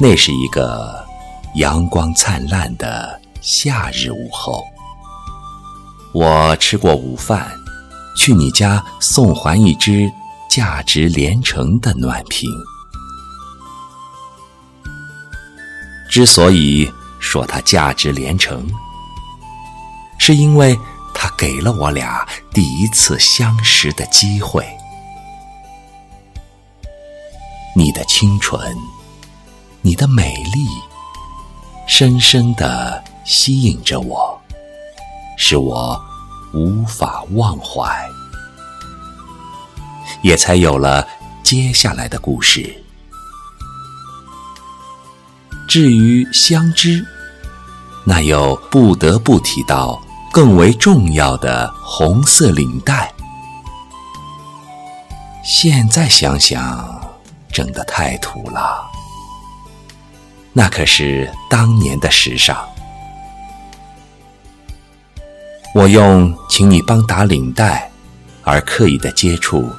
那是一个阳光灿烂的夏日午后，我吃过午饭，去你家送还一只价值连城的暖瓶。之所以说它价值连城，是因为它给了我俩第一次相识的机会。你的清纯。你的美丽，深深的吸引着我，使我无法忘怀，也才有了接下来的故事。至于相知，那又不得不提到更为重要的红色领带。现在想想，整得太土了。那可是当年的时尚。我用请你帮打领带而刻意的接触，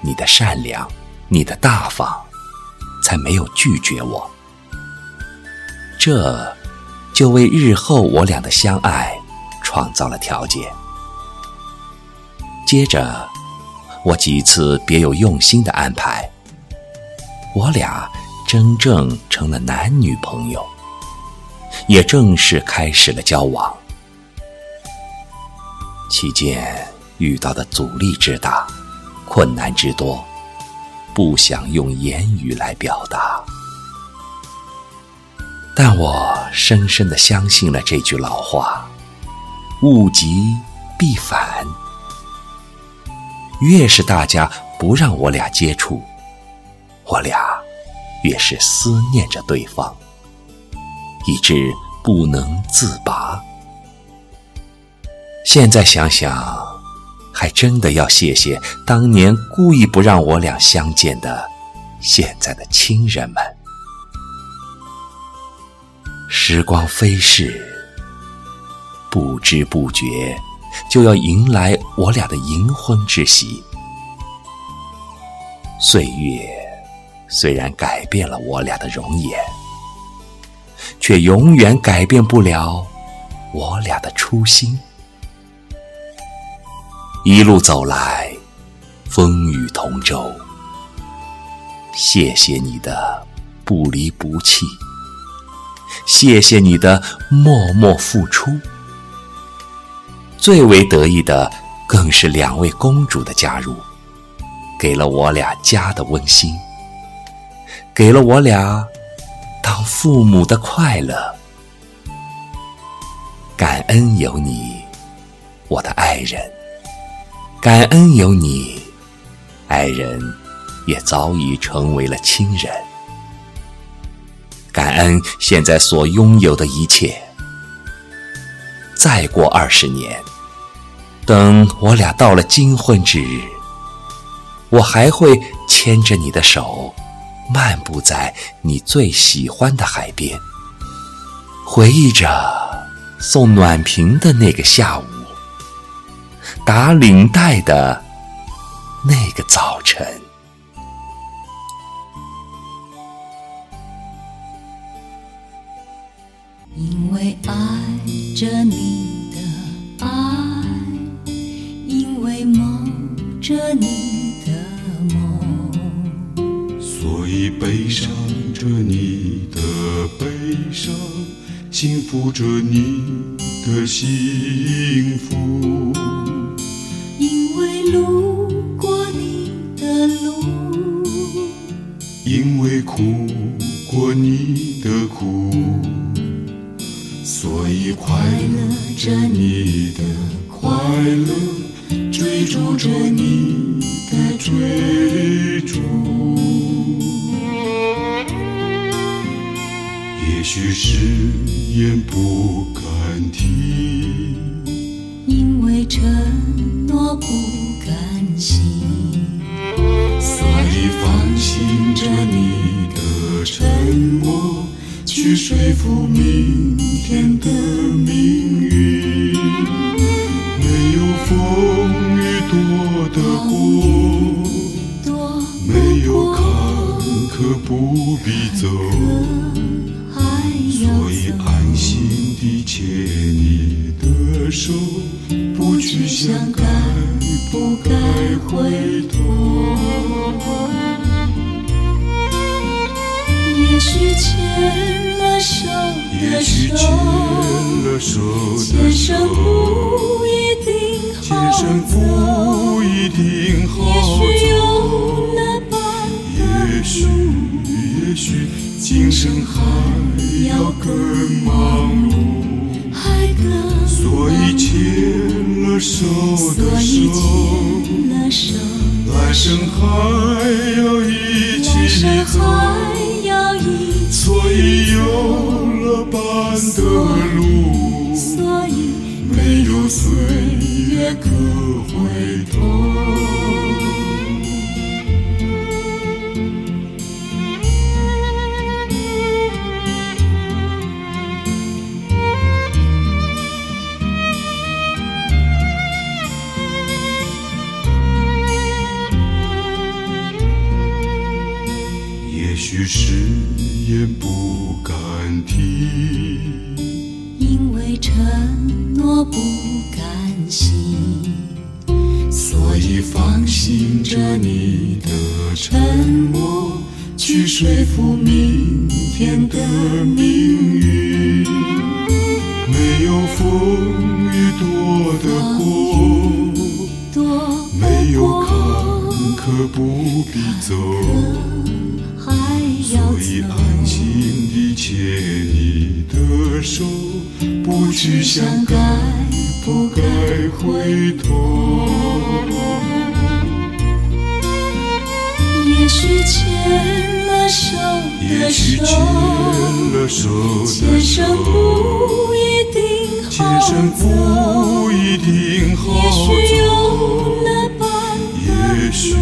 你的善良，你的大方，才没有拒绝我。这就为日后我俩的相爱创造了条件。接着，我几次别有用心的安排，我俩。真正成了男女朋友，也正式开始了交往。期间遇到的阻力之大，困难之多，不想用言语来表达。但我深深的相信了这句老话：物极必反。越是大家不让我俩接触，我俩。越是思念着对方，以致不能自拔。现在想想，还真的要谢谢当年故意不让我俩相见的现在的亲人们。时光飞逝，不知不觉就要迎来我俩的银婚之喜。岁月。虽然改变了我俩的容颜，却永远改变不了我俩的初心。一路走来，风雨同舟。谢谢你的不离不弃，谢谢你的默默付出。最为得意的，更是两位公主的加入，给了我俩家的温馨。给了我俩当父母的快乐，感恩有你，我的爱人；感恩有你，爱人也早已成为了亲人。感恩现在所拥有的一切。再过二十年，等我俩到了金婚之日，我还会牵着你的手。漫步在你最喜欢的海边，回忆着送暖瓶的那个下午，打领带的那个早晨。因为爱着你的爱，因为梦着你幸福着你的幸福。因为路过你的路，因为苦过你的苦，所以快乐着你的快乐，追逐着你的追逐。也许是言不敢听，因为承诺不甘心，所以放心着你的沉默，去说服明天的命运。没有风雨躲得过，没有坎坷不必。走，不去想该不该回头。也许牵了手的牵手，了手的前生手，不一定好走。不一定好也许有走。那般也许，也许今生还要更忙碌，所以牵了手的手，来生还要一起走，所以有了伴的路，所以没有岁月可誓言不敢提，因为承诺不甘心，所以放心着你的沉默，去说服明天的命运。没有风雨躲得过，多没有坎坷不必走。所以。安心地牵你的手，不去想该不该回头。也许牵了手的也许手，牵了手的前生手，不一定前好生走。不一定好也许有走。那般也许，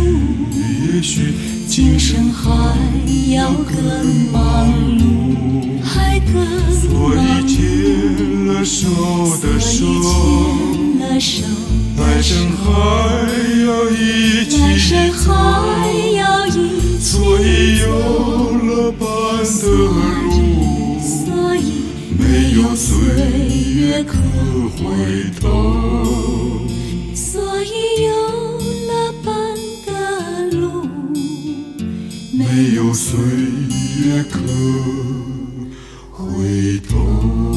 也许今生还要更忙碌，所以牵了手的手，来生还要一起走。所以有了伴的路，所以没有岁月可回头。所以有没有岁月可回头。